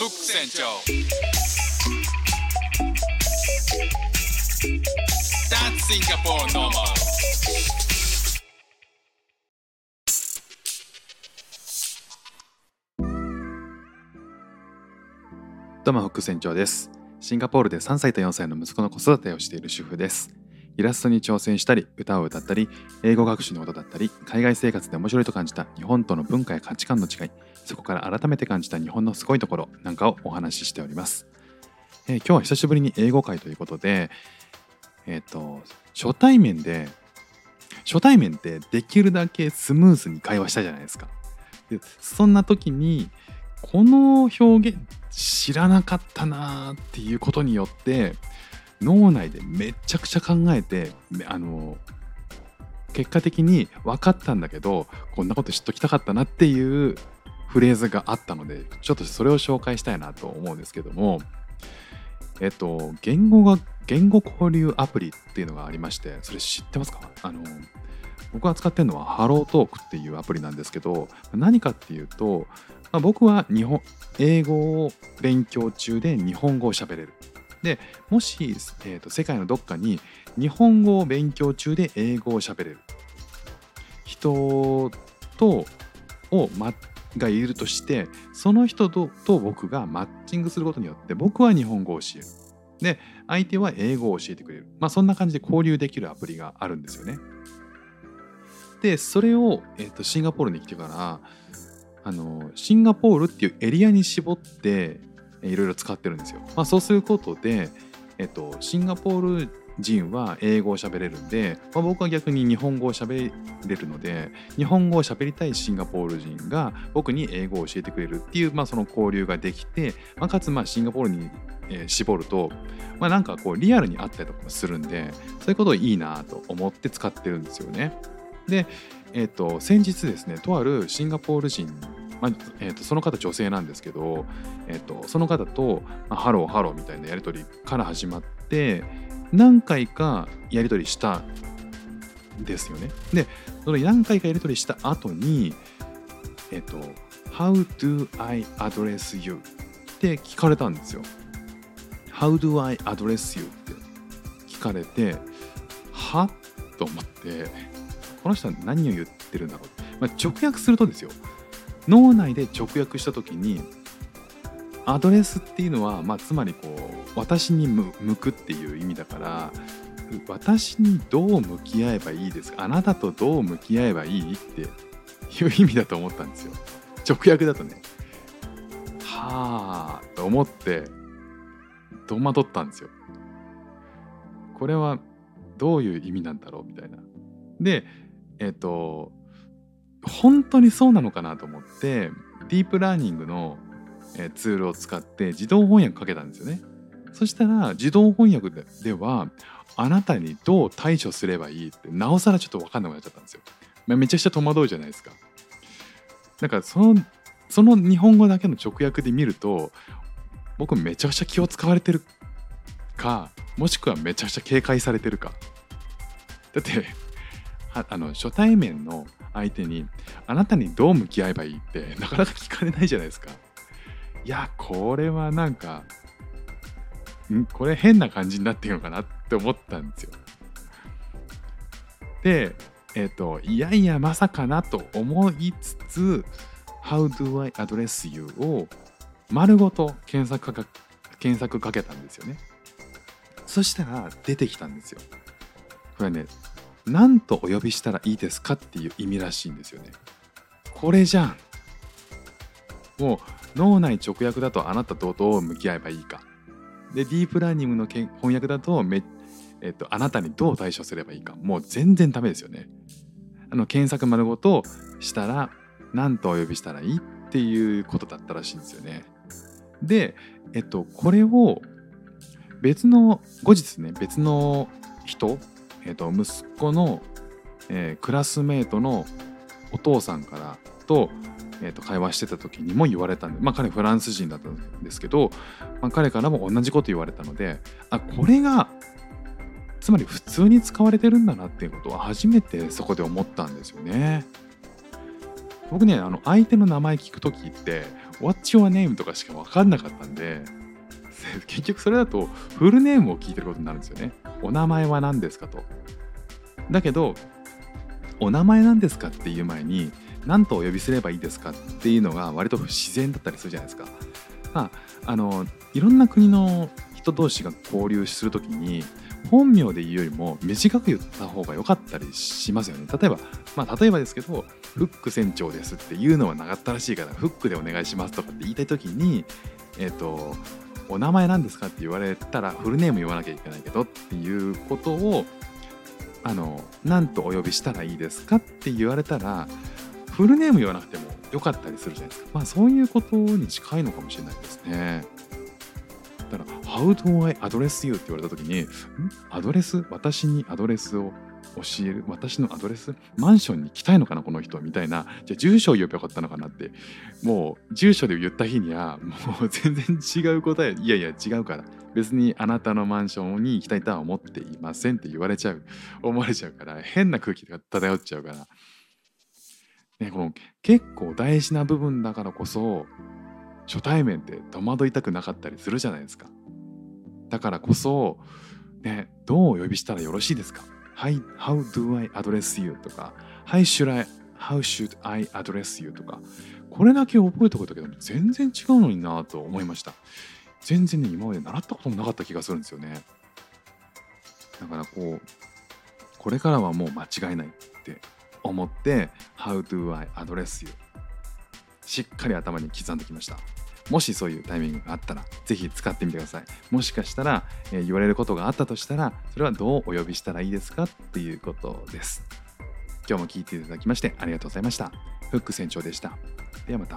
フック船長どうも副船長です。シンガポールで3歳と4歳の息子の子育てをしている主婦です。イラストに挑戦したり、歌を歌ったり、英語学習のことだったり、海外生活で面白いと感じた日本との文化や価値観の違い、そこから改めて感じた日本のすごいところなんかをお話ししております。えー今日は久しぶりに英語会ということで、えっ、と、初対面で、初対面ってできるだけスムーズに会話したじゃないですか。でそんな時に、この表現知らなかったなーっていうことによって脳内でめちゃくちゃ考えてあの結果的に分かったんだけどこんなこと知っときたかったなっていうフレーズがあったのでちょっとそれを紹介したいなと思うんですけどもえっと言語が言語交流アプリっていうのがありましてそれ知ってますか？あの僕が使ってるのはハロートークっていうアプリなんですけど何かっていうと、まあ、僕は日本英語を勉強中で日本語を喋れる。でもし、えーと世界のどっかに日本語を勉強中で英語を喋れる人とを、ま、がいるとしてその人とと僕がマッチングすることによって僕は日本語を教える。で相手は英語を教えてくれる。まあそんな感じで交流できるアプリがあるんですよね。でそれを、えーとシンガポールに来てからあのシンガポールっていうエリアに絞っていろいろ使ってるんですよ。まあ、そうすることで、えっと、シンガポール人は英語を喋れるんで、まあ、僕は逆に日本語を喋れるので日本語を喋りたいシンガポール人が僕に英語を教えてくれるっていう、まあ、その交流ができて、まあ、かつまあシンガポールに、絞ると、まあ、なんかこうリアルにあったりとかもするんでそういうことをいいなと思って使ってるんですよね。で、えっと先日ですねとあるシンガポール人まあえー、とその方女性なんですけど、えー、とその方と、まあ hello hello みたいなやり取りから始まって何回かやり取りしたんですよね。でその何回かやり取りした後にえっ、と「How do I address you?」って聞かれたんですよ。How do I address you? って聞かれてはと思ってこの人は何を言ってるんだろう、まあ、直訳するとですよ脳内で直訳した時にアドレスっていうのは、まあ、つまりこう私に向くっていう意味だから私にどう向き合えばいいですかあなたとどう向き合えばいいっていう意味だと思ったんですよ。直訳だとね。はあと思って戸惑ったんですよ。これはどういう意味なんだろうみたいな。でえっ、と本当にそうなのかなと思ってディープラーニングのツールを使って自動翻訳かけたんですよね。そしたら自動翻訳ではあなたにどう対処すればいいってなおさらちょっと分かんなくなっちゃったんですよ。まめちゃくちゃ戸惑うじゃないですか。だからそのその日本語だけの直訳で見ると僕めちゃくちゃ気を使われてるかもしくはめちゃくちゃ警戒されてるか。だってあの初対面の相手にあなたにどう向き合えばいいって なかなか聞かれないじゃないですか。いやこれはなんかん？これ変な感じになってるのかなって思ったんですよ。でえっ、といやいやまさかなと思いつつ「How do I address you?」を丸ごと検索か検索かけたんですよね。そしたら出てきたんですよ。これね何とお呼びしたらいいですかっていう意味らしいんですよね。これじゃん。もう脳内直訳だとあなたとどう向き合えばいいか。で、ディープラーニングの翻訳だとめ、えっと、あなたにどう対処すればいいか。もう全然ダメですよね。あの検索丸ごとしたら何とお呼びしたらいいっていうことだったらしいんですよね。で、えっと、これを別の後日ね別の人、えっと、息子の、えークラスメートのお父さんからと,、えーと会話してた時にも言われたんで、まあ、彼フランス人だったんですけど、まあ、彼からも同じこと言われたのであこれがつまり普通に使われてるんだなっていうことは初めてそこで思ったんですよね。僕ねあの相手の名前聞く時って What's your name? とかしか分かんなかったんで 結局それだとフルネームを聞いてることになるんですよね。お名前は何ですかと。だけどお名前なんですかっていう前に何とお呼びすればいいですかっていうのが割と不自然だったりするじゃないですか。まあ、あのいろんな国の人同士が交流する時に本名で言うよりも短く言った方が良かったりしますよね。例えば、まあ、例えばですけど、フック船長ですっていうのは長ったらしいから、フックでお願いしますとかって言いたい時に、えっ、ー、と、お名前なんですかって言われたら、フルネーム言わなきゃいけないけどっていうことを、あの、何とお呼びしたらいいですかって言われたら、フルネーム言わなくてもよかったりするじゃないですか。まあそういうことに近いのかもしれないですね。だから、How do I address you? って言われた時に、ん？アドレス？私にアドレスを教える私のアドレス？マンションに来たいのかなこの人みたいな。じゃあ住所を言えばよかったのかなって。もう住所で言った日にはもう 全然違う答え。いやいや違うから。別にあなたのマンションに行きたいとは思っていませんって言われちゃう。思われちゃうから変な空気が漂っちゃうから。ねこの結構大事な部分だからこそ初対面って戸惑いたくなかったりするじゃないですか。だからこそ、ね、どうお呼びしたらよろしいですか？?Hi, How do I address you? とか Hi, should I, How should I address you? とかこれだけ覚えておくだけでも全然違うのになと思いました。全然ね、今まで習ったこともなかった気がするんですよね。だからこう、これからはもう間違いないって思って、How do I address you? しっかり頭に刻んできました。もしそういうタイミングがあったら、ぜひ使ってみてください。もしかしたら、えー、言われることがあったとしたら、それはどうお呼びしたらいいですかっていうことです。今日も聞いていただきましてありがとうございました。フック船長でした。ではまた。